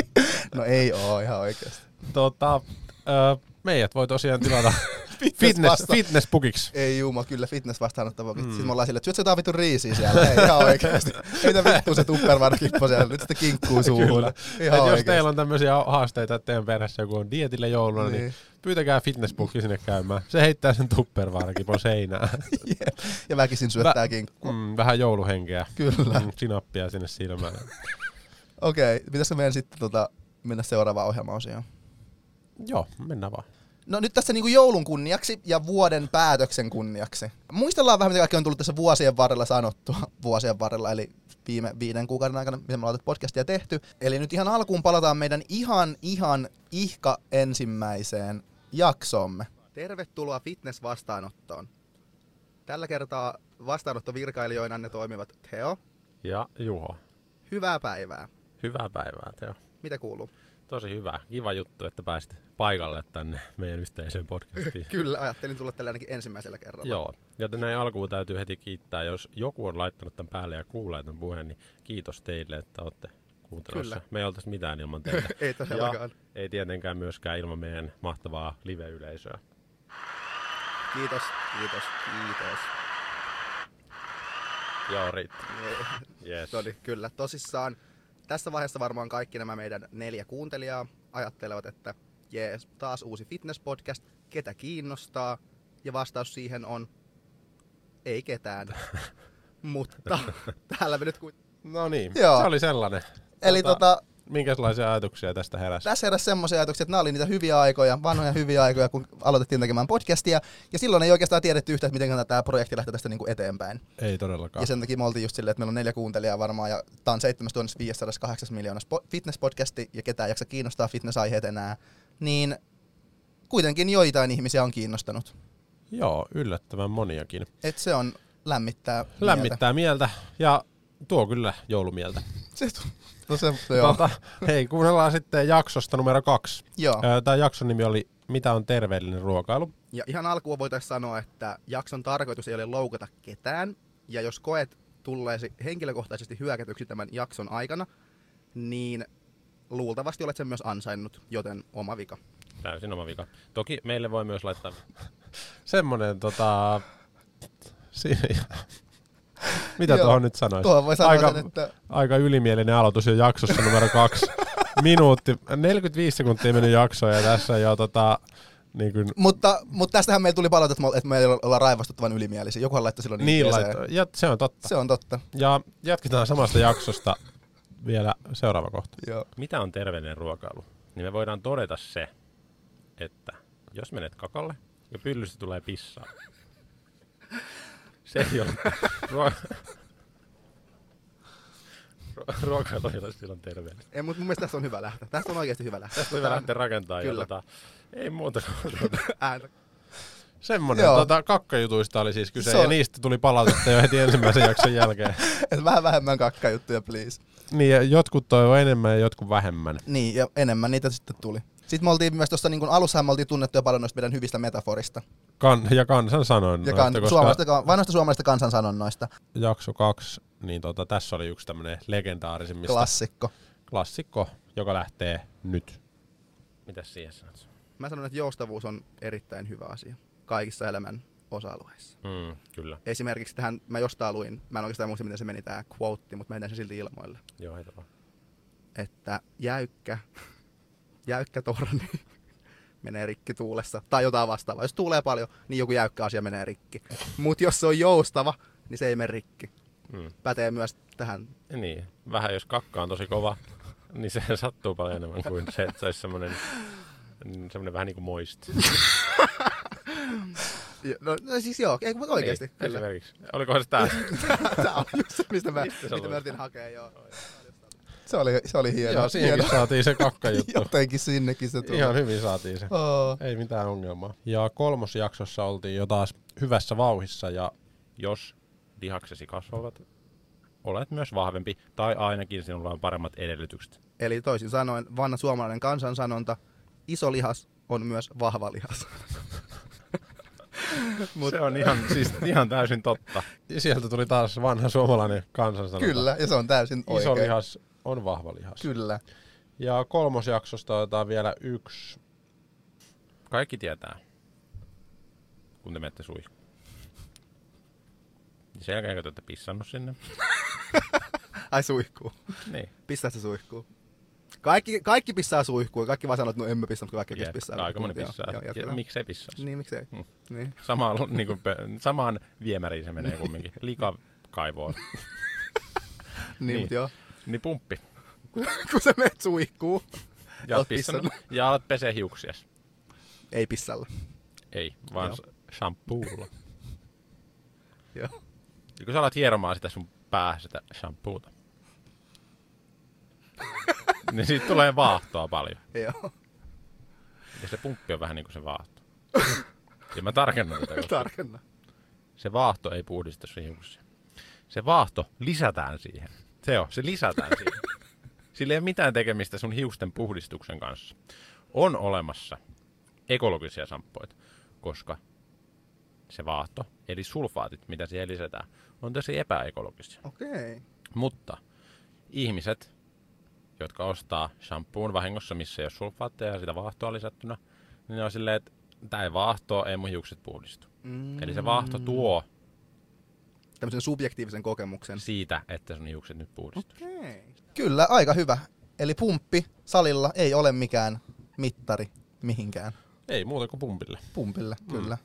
No ei oo ihan oikeesti. tota, meidät voi tosiaan tilata Fitness fitnesspukiksi. Ei juma, kyllä fitness vastaanottava. Mm. Sitten me ollaan silleen, että syöt sä jotain vittu riisiä siellä. Ei ihan oikeesti. Mitä vittu se tupperware-kippo siellä. Nyt sitten kinkkuu suuhun. Ihan Et jos teillä on tämmöisiä haasteita, että teidän perheessä joku on dietille jouluna, niin, Niin. pyytäkää fitnesspukki sinne käymään. Se heittää sen tupperware-kipon seinään. Ja väkisin syöttää Vä- kinkkua. Mm, vähän jouluhenkeä. Kyllä. Mm, sinappia sinne silmään. Okei, okay. pitäisikö meidän sitten tota, mennä seuraavaan ohjelmaosioon? Joo, mennään vaan. No nyt tässä niinku joulun kunniaksi ja vuoden päätöksen kunniaksi. Muistellaan vähän, mitä kaikki on tullut tässä vuosien varrella sanottua. Vuosien varrella, eli viime viiden kuukauden aikana, miten me ollaan podcastia tehty. Eli nyt ihan alkuun palataan meidän ihan, ihan ihka ensimmäiseen jaksoomme. Tervetuloa fitness-vastaanottoon. Tällä kertaa vastaanottovirkailijoina ne toimivat Teo. Ja Juho, Hyvää päivää. hyvää päivää Teo. Mitä kuuluu? Tosi hyvä. Kiva juttu, että pääsit paikalle tänne meidän yhteiseen podcastiin. Kyllä, ajattelin tulla tällä ainakin ensimmäisellä kerralla. Joo, ja näin alkuun täytyy heti kiittää, jos joku on laittanut tämän päälle ja kuulee tämän puheen, niin kiitos teille, että olette kuuntelussa. Kyllä. Me ei oltaisi mitään ilman teitä. Ei todellakaan. Ja ei tietenkään myöskään ilman meidän mahtavaa live-yleisöä. Kiitos, kiitos, kiitos. Joo, riittää. Yes. Todi, kyllä, tosissaan. Tässä vaiheessa varmaan kaikki nämä meidän neljä kuuntelijaa ajattelevat, että jees, taas uusi fitness-podcast, ketä kiinnostaa? Ja vastaus siihen on, ei ketään. Mutta täällä me nyt ku... No niin, Joo. se oli sellainen. Eli tota, Minkälaisia ajatuksia tästä heräsi? tässä heräsi semmoisia ajatuksia, että nämä oli niitä hyviä aikoja, vanhoja hyviä aikoja, kun aloitettiin tekemään podcastia. Ja silloin ei oikeastaan tiedetty yhtään, että miten tämä projekti lähtee tästä niinku eteenpäin. Ei todellakaan. Ja sen takia me oltiin just silleen, että meillä on neljä kuuntelijaa varmaan, ja tää on 7508 miljoonaa spo- fitness-podcasti, ja ketään ei jaksa kiinnostaa fitness-aiheet enää, niin kuitenkin joitain ihmisiä on kiinnostanut. Joo, yllättävän moniakin. Et se on lämmittää mieltä. Lämmittää mieltä ja tuo kyllä joulumieltä. Se, no se, joo. Tota, hei, kuunnellaan sitten jaksosta numero kaksi. joo. Tämä jakson nimi oli Mitä on terveellinen ruokailu? Ja ihan alkuun voitaisiin sanoa, että jakson tarkoitus ei ole loukata ketään, ja jos koet tulleesi henkilökohtaisesti hyökätyksi tämän jakson aikana, niin luultavasti olet sen myös ansainnut, joten oma vika. Täysin oma vika. Toki meille voi myös laittaa semmonen tota... Siinä... Mitä Joo, tuohon nyt sanoisi? Tuohon voi sanoa aika, sen, että aika ylimielinen aloitus jo jaksossa numero kaksi. Minuutti, 45 sekuntia mennyt jaksoa ja tässä jo tota, Niin, kuin, Mutta, mutta tästähän meillä tuli palautetta, että me ei olla raivostuttavan ylimielisiä. Jokuhan laittoi silloin niin laittoi. Ja se on totta. Se on totta. Ja jatketaan samasta jaksosta vielä seuraava kohta. Joo. Mitä on terveellinen ruokailu? Niin me voidaan todeta se, että jos menet kakalle ja pyllystä tulee pissaa, se ei ole ruo- Ruo- ruokailu ei ole silloin terveellistä. Ei, mutta mun mielestä tästä on hyvä lähteä. Tästä on oikeasti hyvä lähteä. Tästä on hyvä lähteä rakentamaan ja Kyllä. tota, ei muuta kuin tuota, Ääntä. Semmonen Joo. tota, kakkajutuista oli siis kyse, Se on- ja niistä tuli palautetta jo heti ensimmäisen jakson jälkeen. Et vähän vähemmän kakkajuttuja, please. Niin, ja jotkut toivoo enemmän ja jotkut vähemmän. Niin, ja enemmän niitä sitten tuli. Sitten me oltiin myös tuossa, niin alussahan me oltiin tunnettu jo paljon noista meidän hyvistä metaforista. Kan, ja kansan sanoin. Ja kan, suomalaisista, vanhoista suomalaisista kansansanonnoista. jakso kaksi, niin tota, tässä oli yksi tämmönen legendaarisimmista Klassikko. klassikko, joka lähtee nyt. mitäs siihen sanot? Mä sanon, että joustavuus on erittäin hyvä asia kaikissa elämän osa-alueissa. Mm, kyllä, Esimerkiksi tähän, mä jostain luin, mä en oikeastaan muista miten se meni tää quote, mutta mä heitän sen silti ilmoille. joo heitä vaan. Että jäykkä, jäykkä torni menee rikki tuulessa tai jotain vastaavaa. Jos tuulee paljon, niin joku jäykkä asia menee rikki. Mutta jos se on joustava, niin se ei mene rikki. Mm. Pätee myös tähän. Niin, vähän jos kakka on tosi kova, niin se sattuu paljon enemmän kuin se, että se olisi semmoinen, semmoinen vähän niin kuin moist. No, no siis joo, ei, mutta oikeasti. Niin, kyllä. esimerkiksi. Olikohan se tää? Tämä on just se, mistä mä, Mistä mitä mä yritin hakea, joo. Se oli, se oli hieno. Joo, siihenkin hieno. saatiin se kakkajuttu. Jotenkin sinnekin se tuli. Ihan hyvin saatiin se. Oh. Ei mitään ongelmaa. Ja kolmosjaksossa oltiin jo taas hyvässä vauhissa ja Jos lihaksesi kasvavat, olet myös vahvempi, tai ainakin sinulla on paremmat edellytykset. Eli toisin sanoen, vanha suomalainen kansansanonta, iso lihas on myös vahva lihas. Mut, se on ihan, siis ihan täysin totta. sieltä tuli taas vanha suomalainen kansansanonta. Kyllä, ja se on täysin oikein. Iso lihas on vahva lihas. Kyllä. Ja kolmosjaksosta otetaan vielä yksi. Kaikki tietää, kun te menette suihkuun. Sen jälkeen, kun te olette pissannut sinne, Ai suihkuu. niin. Pistää se suihkuu. Kaikki, kaikki pissaa suihkuun. Kaikki vaan sanoo, että no emme pistä, mutta kaikki Jep, pissaa. aika moni Joo, pissaa. joo, Ja jatketaan. miksei pissaisi? Niin, miksei. Hmm. Niin. Samaan, niin kuin, samaan viemäriin se menee kumminkin. Likakaivoon. Niin, Niin. mutta joo. Niin pumppi. Kun sä menet suihkuun, Ja Oot oot pissannut. pissannut. Ja alat pesee hiuksias. ei pissalla. Ei, vaan Joo. shampoolla. Joo. Ja kun sä alat hieromaan sitä sun päähän sitä shampoota, niin siitä tulee vaahtoa paljon. Joo. Ja se pumppi on vähän niin kuin se vaahto. Ja mä tarkennan tätä. koska Tarkenna. Se vaahto ei puhdista sun hiuksia. Se vaahto lisätään siihen. Se on, se lisätään siihen. Sillä ei ole mitään tekemistä sun hiusten puhdistuksen kanssa. On olemassa ekologisia samppoita, koska se vaahto, eli sulfaatit, mitä siihen lisätään, on tosi epäekologisia. Okei. Okay. Mutta ihmiset, jotka ostaa shampoon vahingossa, missä ei ole sulfaatteja ja sitä vaahtoa lisättynä, niin ne on silleen, että tämä ei vaahtoa, ei mun hiukset puhdistu. Mm. Eli se vaahto tuo Tämmöisen subjektiivisen kokemuksen. siitä, että sun hiukset nyt puhdistuu. Okay. Kyllä, aika hyvä. Eli pumppi salilla ei ole mikään mittari mihinkään. Ei muuta kuin pumpille. Pumpille, Mm. kyllä.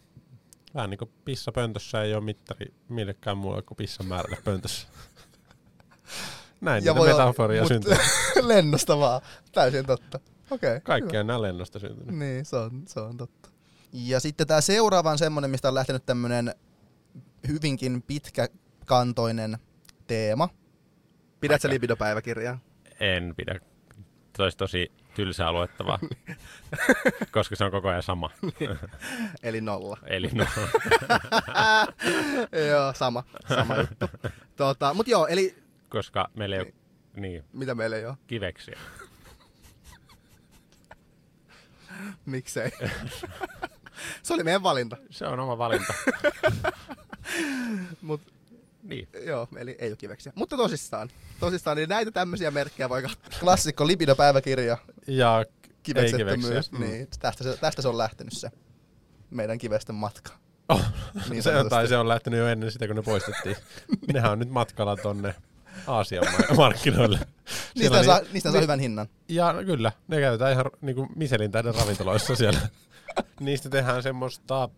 Vähän niin kuin pissa pöntössä ei ole mittari millekään muulle kuin pissan määrälle pöntössä. Näin niitä voi olla- metaforia mut- syntyy. Lennosta vaan. Täysin totta. Okei. Okay, Kaikki on nää lennosta syntynyt. Niin, se on, se on totta. Ja sitten tämä seuraava on semmoinen, mistä on lähtenyt tämmöinen hyvinkin pitkäkantoinen teema. Pidät sä libidopäiväkirjaa? En pidä. Se olisi tosi tylsää luettavaa, koska se on koko ajan sama. Eli nolla. Eli no, joo, sama, sama juttu. Tota, mut joo, eli koska meillä ei ole niin, mitä meillä ei ole? kiveksiä. Miksei? se oli meidän valinta. Se on oma valinta. Mut Niin. joo, eli ei ole kiveksiä. Mutta tosissaan, tosissaan, niin näitä tämmöisiä merkkejä voi katsoa. Klassikko libidopäiväkirja, Ja kiveksettömyys. kiveksiä. Niin, tästä, se, tästä se on lähtenyt se meidän kivesten matka. Oh, Niin se on, tai se on lähtenyt jo ennen sitä, kun ne poistettiin. Nehän on nyt matkalla tonne Aasian ma- markkinoille. Niistä saa, ni- niistä saa ni- hyvän hinnan. Ja no kyllä, ne käytetään ihan niinku Michelin tähden ravintoloissa siellä. Niistä tehdään semmoista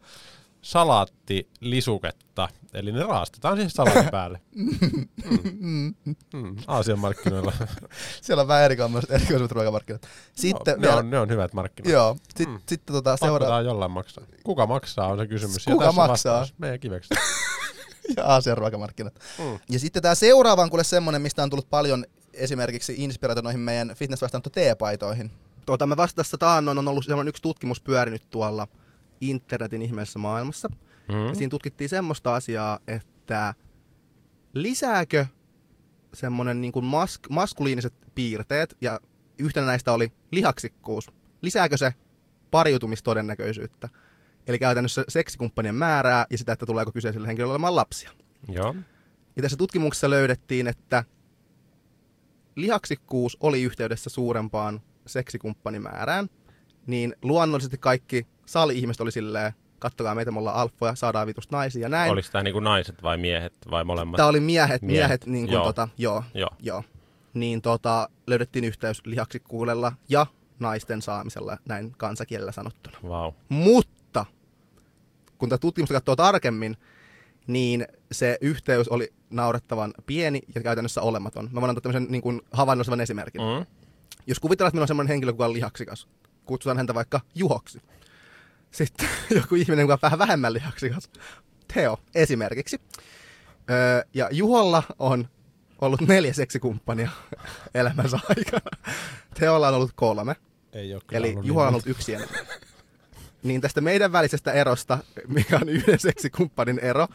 salaattilisuketta, eli ne raastetaan siihen salaatin päälle. Mm. Mm. Aasian markkinoilla. Siellä on vähän erikoiset, erikoiset ruokamarkkinat. Sitten no, ne, vielä, on, ne on hyvät markkinat. joo, sit, Mm. sitten tota seuraava, jollain maksaa. Kuka maksaa on se kysymys. Kuka ja tässä maksaa? Vastaus. Meidän kiveksi. ja Aasian ruokamarkkinat. Mm. Ja sitten tämä seuraava on kuule semmonen, mistä on tullut paljon esimerkiksi inspiraatio noihin meidän fitness vastaanotto T-paitoihin. Tuota, me vasta tässä taannoin on ollut semmoinen yksi tutkimus pyörinyt tuolla internetin ihmeessä maailmassa. Mm. Ja siinä tutkittiin semmoista asiaa, että lisääkö semmoinen niin mask- maskuliiniset piirteet, ja yhtenä näistä oli lihaksikkuus, lisääkö se pariutumistodennäköisyyttä? Eli käytännössä seksikumppanien määrää ja sitä, että tuleeko kyseiselle henkilölle olemaan lapsia. Joo. Ja tässä tutkimuksessa löydettiin, että lihaksikkuus oli yhteydessä suurempaan seksikumppanimäärään, niin luonnollisesti kaikki sali-ihmiset oli silleen, kattokaa meitä, me ollaan alfoja, saadaan vitusta naisia ja näin. Oliko tämä niinku naiset vai miehet vai molemmat? Tämä oli miehet, Miehet, miehet, niin kuin joo. tota, joo, Joo. joo. Niin tota, löydettiin yhteys lihaksikkuudella ja naisten saamisella, näin kansakielellä sanottuna. Wow. Mutta kun tätä tutkimusta katsoo tarkemmin, niin se yhteys oli naurettavan pieni ja käytännössä olematon. Mä voin antaa tämmöisen niin kuin havainnollisevan esimerkin. Mm. Mm. Jos kuvitellaan, että meillä on semmoinen henkilö, joka on lihaksikas, kutsutaan häntä vaikka Juhoksi. Sitten joku ihminen, joka on vähän vähemmän lihaksikas, Teo esimerkiksi. Öö, ja Juholla on ollut neljä seksikumppania elämänsä aikana. Teolla on ollut kolme. Ei ole Eli ollut Juha on ollut yksi enemmän. Niin tästä meidän välisestä erosta, mikä on yhden seksikumppanin ero,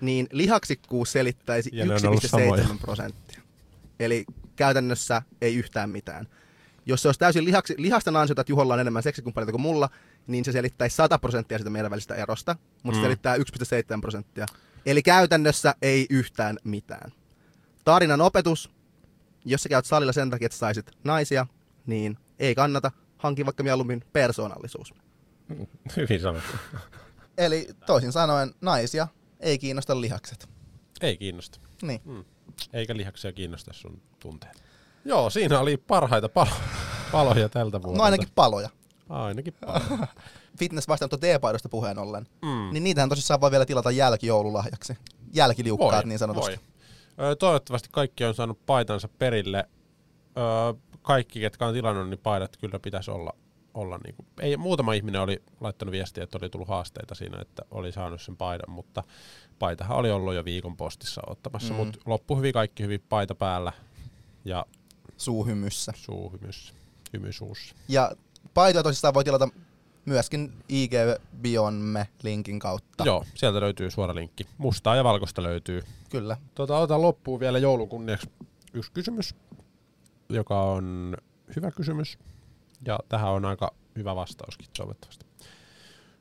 niin lihaksikkuus selittäisi Ja ne on ollut 1,7 samoja. prosenttia. Eli käytännössä ei yhtään mitään. Jos se olisi täysin lihaksi, lihasta ansiota, että Juholla on enemmän seksikumppaneita kuin mulla, niin se selittäisi 100 prosenttia siitä meidän välisestä erosta, mutta se Mm. selittää 1,7 prosenttia. Eli käytännössä ei yhtään mitään. Tarinan opetus, jos sä käyt salilla sen takia, että saisit naisia, niin ei kannata. Hankin vaikka mieluummin persoonallisuus. Hyvin sanottu. Eli toisin sanoen, naisia ei kiinnosta lihakset. Ei kiinnosta. Niin. Mm. Eikä lihaksia kiinnosta sun tunteet. Joo, siinä oli parhaita palo- paloja tältä vuodelta. No ainakin paloja. Ainakin paloja. Fitness vastaanotto T-paidosta puheen ollen. Mm. Niin niitähän tosissaan voi vielä tilata jälkijoululahjaksi. Jälkiliukkaat Voi, niin sanotusti. Voi. Toivottavasti kaikki on saanut paitansa perille. Kaikki, ketkä on tilannut, niin paidat kyllä pitäisi olla. olla niin kuin. Ei, muutama ihminen oli laittanut viestiä, että oli tullut haasteita siinä, että oli saanut sen paidan, mutta paitahan oli ollut jo viikon postissa ottamassa, Mm. mutta loppu hyvin, kaikki hyvin paita päällä ja Suuhymyssä. suu hymys, hymy suussa. Ja paitoja tosissaan voi tilata myöskin IG Bionme linkin kautta. Joo, sieltä löytyy suora linkki. Mustaa ja valkoista löytyy. Kyllä. Tota, otan loppuun vielä joulukunniaksi yksi kysymys, joka on hyvä kysymys. Ja tähän on aika hyvä vastauskin toivottavasti.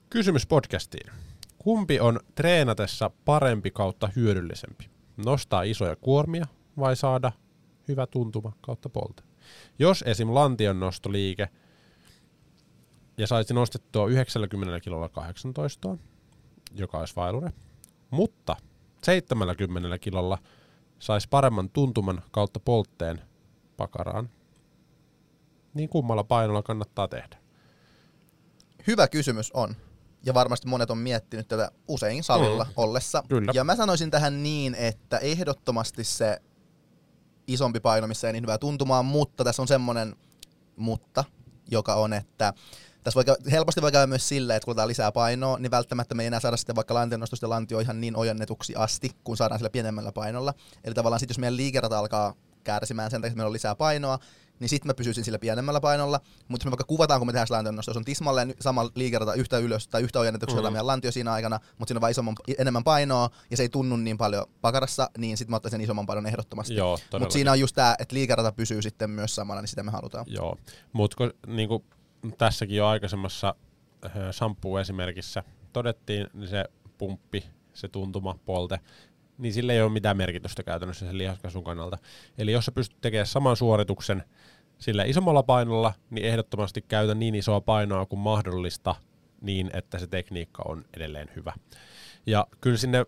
Kysymys podcastiin. Kumpi on treenatessa parempi kautta hyödyllisempi? Nostaa isoja kuormia vai saada hyvä tuntuma kautta polte? Jos esim. lantion nostoliike ja saisi nostettua 90 kilolla 18, joka olisi vailure, mutta 70 kilolla saisi paremman tuntuman kautta poltteen pakaraan, niin kummalla painolla kannattaa tehdä? Hyvä kysymys on. Ja varmasti monet on miettinyt tätä usein salilla Mm. ollessa. Kyllä. Ja mä sanoisin tähän niin, että ehdottomasti se isompi paino, missä ei niin hyvää tuntumaan, mutta tässä on semmoinen mutta, joka on, että tässä voi, käydä- helposti voi käydä myös silleen, että kun otetaan lisää painoa, niin välttämättä me ei enää saada sitten vaikka lantionnostosta lantio ihan niin ojennetuksi asti, kun saadaan sillä pienemmällä painolla. Eli tavallaan sitten jos meidän liikerata alkaa kärsimään sen takia, että meillä on lisää painoa, niin sitten mä pysyisin sillä pienemmällä painolla. Mutta jos me vaikka kuvataan, kun me tehdään lantionnosto, jos on tismalleen sama liikerata yhtä ylös tai yhtä ojennetuksi Mhm. mm. meidän lantio siinä aikana, mutta siinä on vaan isomman, enemmän painoa ja se ei tunnu niin paljon pakarassa, niin sitten mä ottaisin isomman painon ehdottomasti. Mutta siinä on just tämä, että liikerata pysyy sitten myös samana, niin sitä me halutaan. Joo, mutta niinku, tässäkin jo aikaisemmassa shampoo-esimerkissä todettiin, niin se pumppi, se tuntuma, polte, niin sillä ei ole mitään merkitystä käytännössä sen lihaskasvun kannalta. Eli jos sä pystyt tekemään saman suorituksen sillä isommalla painolla, niin ehdottomasti käytä niin isoa painoa kuin mahdollista niin, että se tekniikka on edelleen hyvä. Ja kyllä sinne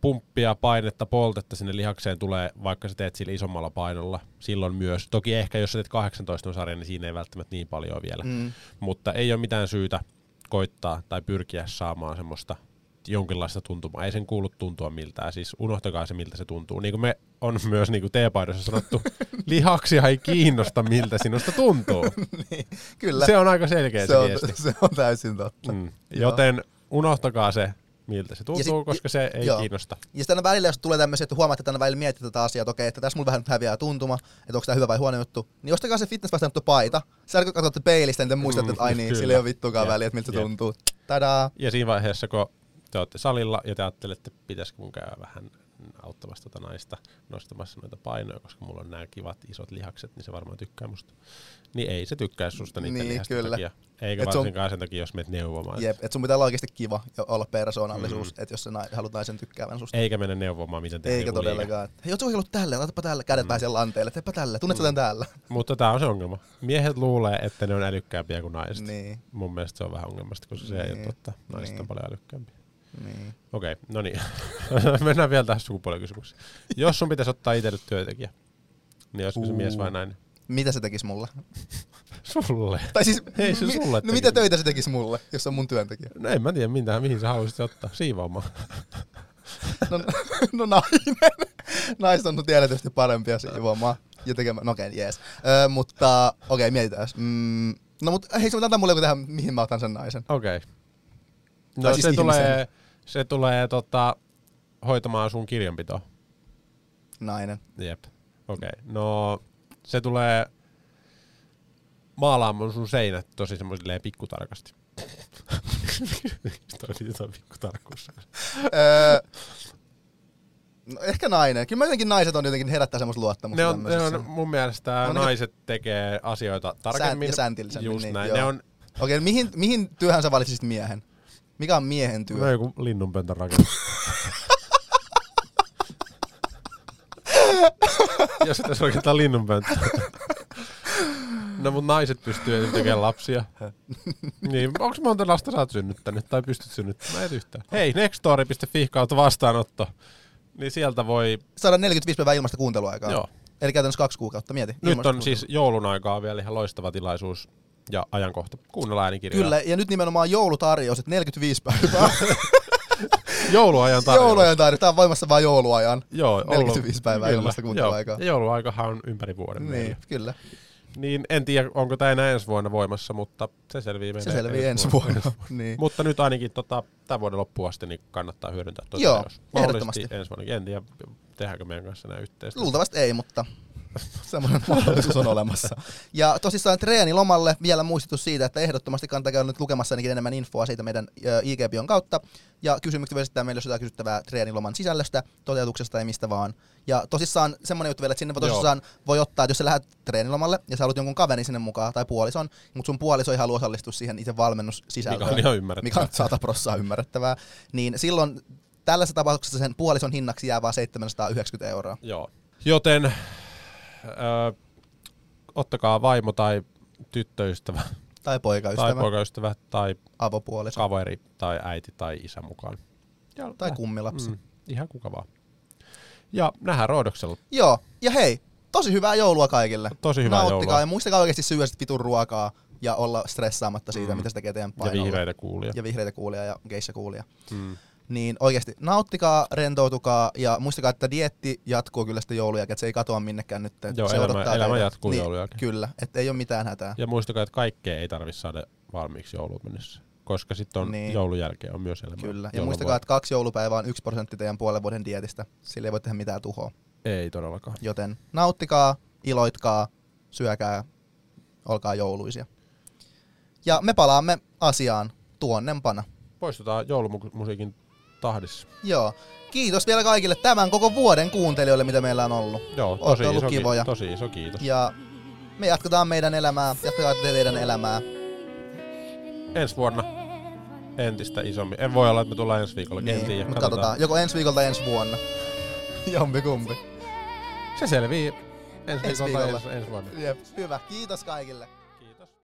pumppia, painetta, poltetta sinne lihakseen tulee, vaikka sä teet sillä isommalla painolla. Silloin myös. Toki ehkä jos sä teet 18 sarjan, niin siinä ei välttämättä niin paljon vielä. Mm. Mutta ei ole mitään syytä koittaa tai pyrkiä saamaan semmoista jonkinlaista tuntumaa. Ei sen kuulu tuntua miltään. Siis unohtakaa se, miltä se tuntuu. Niin kuin me on myös niin kuin teepaidossa sanottu, lihaksia ei kiinnosta, miltä sinusta tuntuu. niin, kyllä. Se on aika selkeä se, se, on, viesti. se on täysin totta. Mm. Joten unohtakaa se, miltä se tuntuu, sit- koska se ei joo. kiinnosta. Ja sitten aina välillä, jos tulee tämmöisiä, että huomaatte, että aina välillä miettii tätä asiaa, että okei, että tässä mulla vähän nyt häviää tuntuma, että onko tämä hyvä vai huono juttu, niin ostakaa se fitness paita. Sä kun katsotte peilistä, niin te muistatte, että ai niin, kyllä. sillä ei ole vittuakaan Jep, väliä, että miltä se tuntuu. Tadaa! Ja siinä vaiheessa, kun te olette salilla ja te ajattelette, että pitäisikö mun käydä vähän auttamassa tota naista nostamassa noita painoja, koska mulla on nämä kivat isot lihakset, niin se varmaan tykkää musta. Niin ei se tykkää susta niiden Niin, kyllä. takia. Eikä Et varsinkaan sen takia, jos menet neuvomaan. Jep, että sun pitää olla oikeasti kiva ja olla persoonallisuus, Mm. että jos sä nai- haluat naisen tykkäävän susta. Eikä mennä neuvomaan, miten tehdä Eikä liike. todellakaan. että, Hei, oot sä ohjellut tälle, laitapa tälle, kädet mm. siellä lanteelle, teepä tälle, tunnet mm. Täällä. Mutta tämä on se ongelma. Miehet luulee, että ne on älykkäämpiä kuin naiset. Niin, Mun mielestä se on vähän ongelmasta, koska se ei ole Niin, totta. Naiset niin. on paljon älykkäämpiä. Niin. Okei, no niin. Mennään vielä tähän sukupuolikysymykseen. Jos sun pitäisi ottaa itselle työntekijä, niin olisiko se mies vai nainen? Mitä se tekis mulle? Sulle. Tai siis, Ei se mi- sulle no tekisi. mitä töitä se tekis mulle, jos on mun työntekijä? No en mä tiedä, mitä, mihin sä haluaisit ottaa. Siivoamaan. No, no nainen. Naiset on tietysti parempia siivoamaan ja tekemään. No okei, okay, jees. Öö, mutta okei, okay, mietitään. Mm, no mutta hei, sun antaa mulle joku tähän, mihin mä otan sen naisen. Okei. Okay. No Tai siis se ihmisen. tulee, se tulee tota, hoitamaan sun kirjanpitoa. Nainen. Jep. Okei. Okay. No se tulee maalaamaan sun seinät tosi semmoisilleen pikkutarkasti. Toi oli jotain pikkutarkkuus. öö, no ehkä nainen. Kyllä mä jotenkin naiset on jotenkin herättää semmoista luottamusta. Ne on, ne on mun mielestä No, ne- naiset tekee asioita tarkemmin. ja sääntillisemmin, Just niin, näin. joo. Ne on Okei, okay, mihin, mihin työhön sä valitsisit miehen? Mikä on miehen työ? no, joku linnunpöntön rakennus. Jos tässä oikeastaan linnunpönttö. No mut naiset pystyy esim. tekemään lapsia. niin, onks monta lasta sä oot synnyttänyt tai pystyt synnyttämään? Et yhtään. Hei, nextstory.fi kautta vastaanotto. Niin sieltä voi, Saada 45 päivää ilmasta kuunteluaikaa. joo. Eli käytännössä kaksi kuukautta, mieti. Nyt on siis joulun aikaa vielä ihan loistava tilaisuus ja ajankohta kuunnella äänikirjaa. Kyllä, ja nyt nimenomaan joulutarjous, että 45 päivää. Jouluajan tarjous. Jouluajan tarjous, tämä on voimassa vain jouluajan. Joo, 45 päivää ilmasta kuunteluaikaa. Joo, ja jouluaikahan on ympäri vuoden. Niin, meillä. kyllä. Niin en tiedä, onko tämä enää ensi vuonna voimassa, mutta se selvii meille Se selvii ensi vuonna. niin. Mutta nyt ainakin tota, tämän vuoden loppuun asti niin kannattaa hyödyntää tuota Joo, ehdottomasti. ensi vuonna. En tiedä, tehdäänkö meidän kanssa nämä yhteistyötä. Luultavasti ei, mutta semmoinen mahdollisuus on olemassa. Ja tosissaan treenilomalle vielä muistutus siitä, että ehdottomasti kannattaa käydä nyt lukemassa ainakin enemmän infoa siitä meidän IG-bion kautta. Ja kysymykset voi esittää meille, jos jotain kysyttävää treeniloman sisällöstä, toteutuksesta ja mistä vaan. Ja tosissaan semmoinen juttu vielä, että sinne voi Joo. tosissaan voi ottaa, että jos sä lähdet treenilomalle ja sä haluat jonkun kaverin sinne mukaan tai puolison, mutta sun puoliso ei halua osallistua siihen itse valmennussisältöön. Mikä on ihan ymmärrettävää. Mikä on 100 prossaa ymmärrettävää. Niin silloin tällaisessa tapauksessa sen puolison hinnaksi jää vaan 790 euroa. Joo. Joten ö, ottakaa vaimo tai tyttöystävä Tai poikaystävä, tai poikaystävä tai avopuoliso kaveri tai äiti tai isä mukaan. Ja tai kummilapsi. Mm, ihan kuka vaan. Ja nähdään Roodoksella. Joo, ja hei, tosi hyvää joulua kaikille. Tosi hyvää Nauttikaa joulua. ja muistakaa oikeasti syödä vitun ruokaa ja olla stressaamatta siitä, Mm. mitä se tekee teidän Ja painolla. vihreitä kuulia. ja vihreitä kuulia ja geisha kuulia. Mm. Niin oikeasti nauttikaa, rentoutukaa ja muistakaa, että dietti jatkuu kyllä sitten joulun jälkeen, että se ei katoa minnekään nyt. Joo, se elämä- odottaa elämä teitä. jatkuu niin, joulun jälkeen. Kyllä, että ei ole mitään hätää. Ja muistakaa, että kaikkea ei tarvitse saada valmiiksi jouluun mennessä. Koska sitten on Niin. joulun jälkeen on myös elämä. Kyllä. Ja muistakaa, että kaksi joulupäivää on yksi prosentti teidän puolen vuoden dietistä. Sillä ei voi tehdä mitään tuhoa. Ei todellakaan. Joten nauttikaa, iloitkaa, syökää, olkaa jouluisia. Ja me palaamme asiaan tuonnempana. Poistutaan joulumusiikin tahdissa. Joo. Kiitos vielä kaikille tämän koko vuoden kuuntelijoille, mitä meillä on ollut. Joo, tosi ollut iso, kivoja. ki- tosi iso kiitos. Ja me jatketaan meidän elämää, jatketaan te teidän elämää. Ensi vuonna entistä isommin. En voi olla, että me tullaan ensi viikolla. en tiedä, mutta Niin, katsotaan. Joko ensi viikolla tai ensi vuonna. Jompi kumpi. Se selvii ensi, Ensi viikolla. viikolla. Ensi, ensi vuonna. Jep. Hyvä. Kiitos kaikille.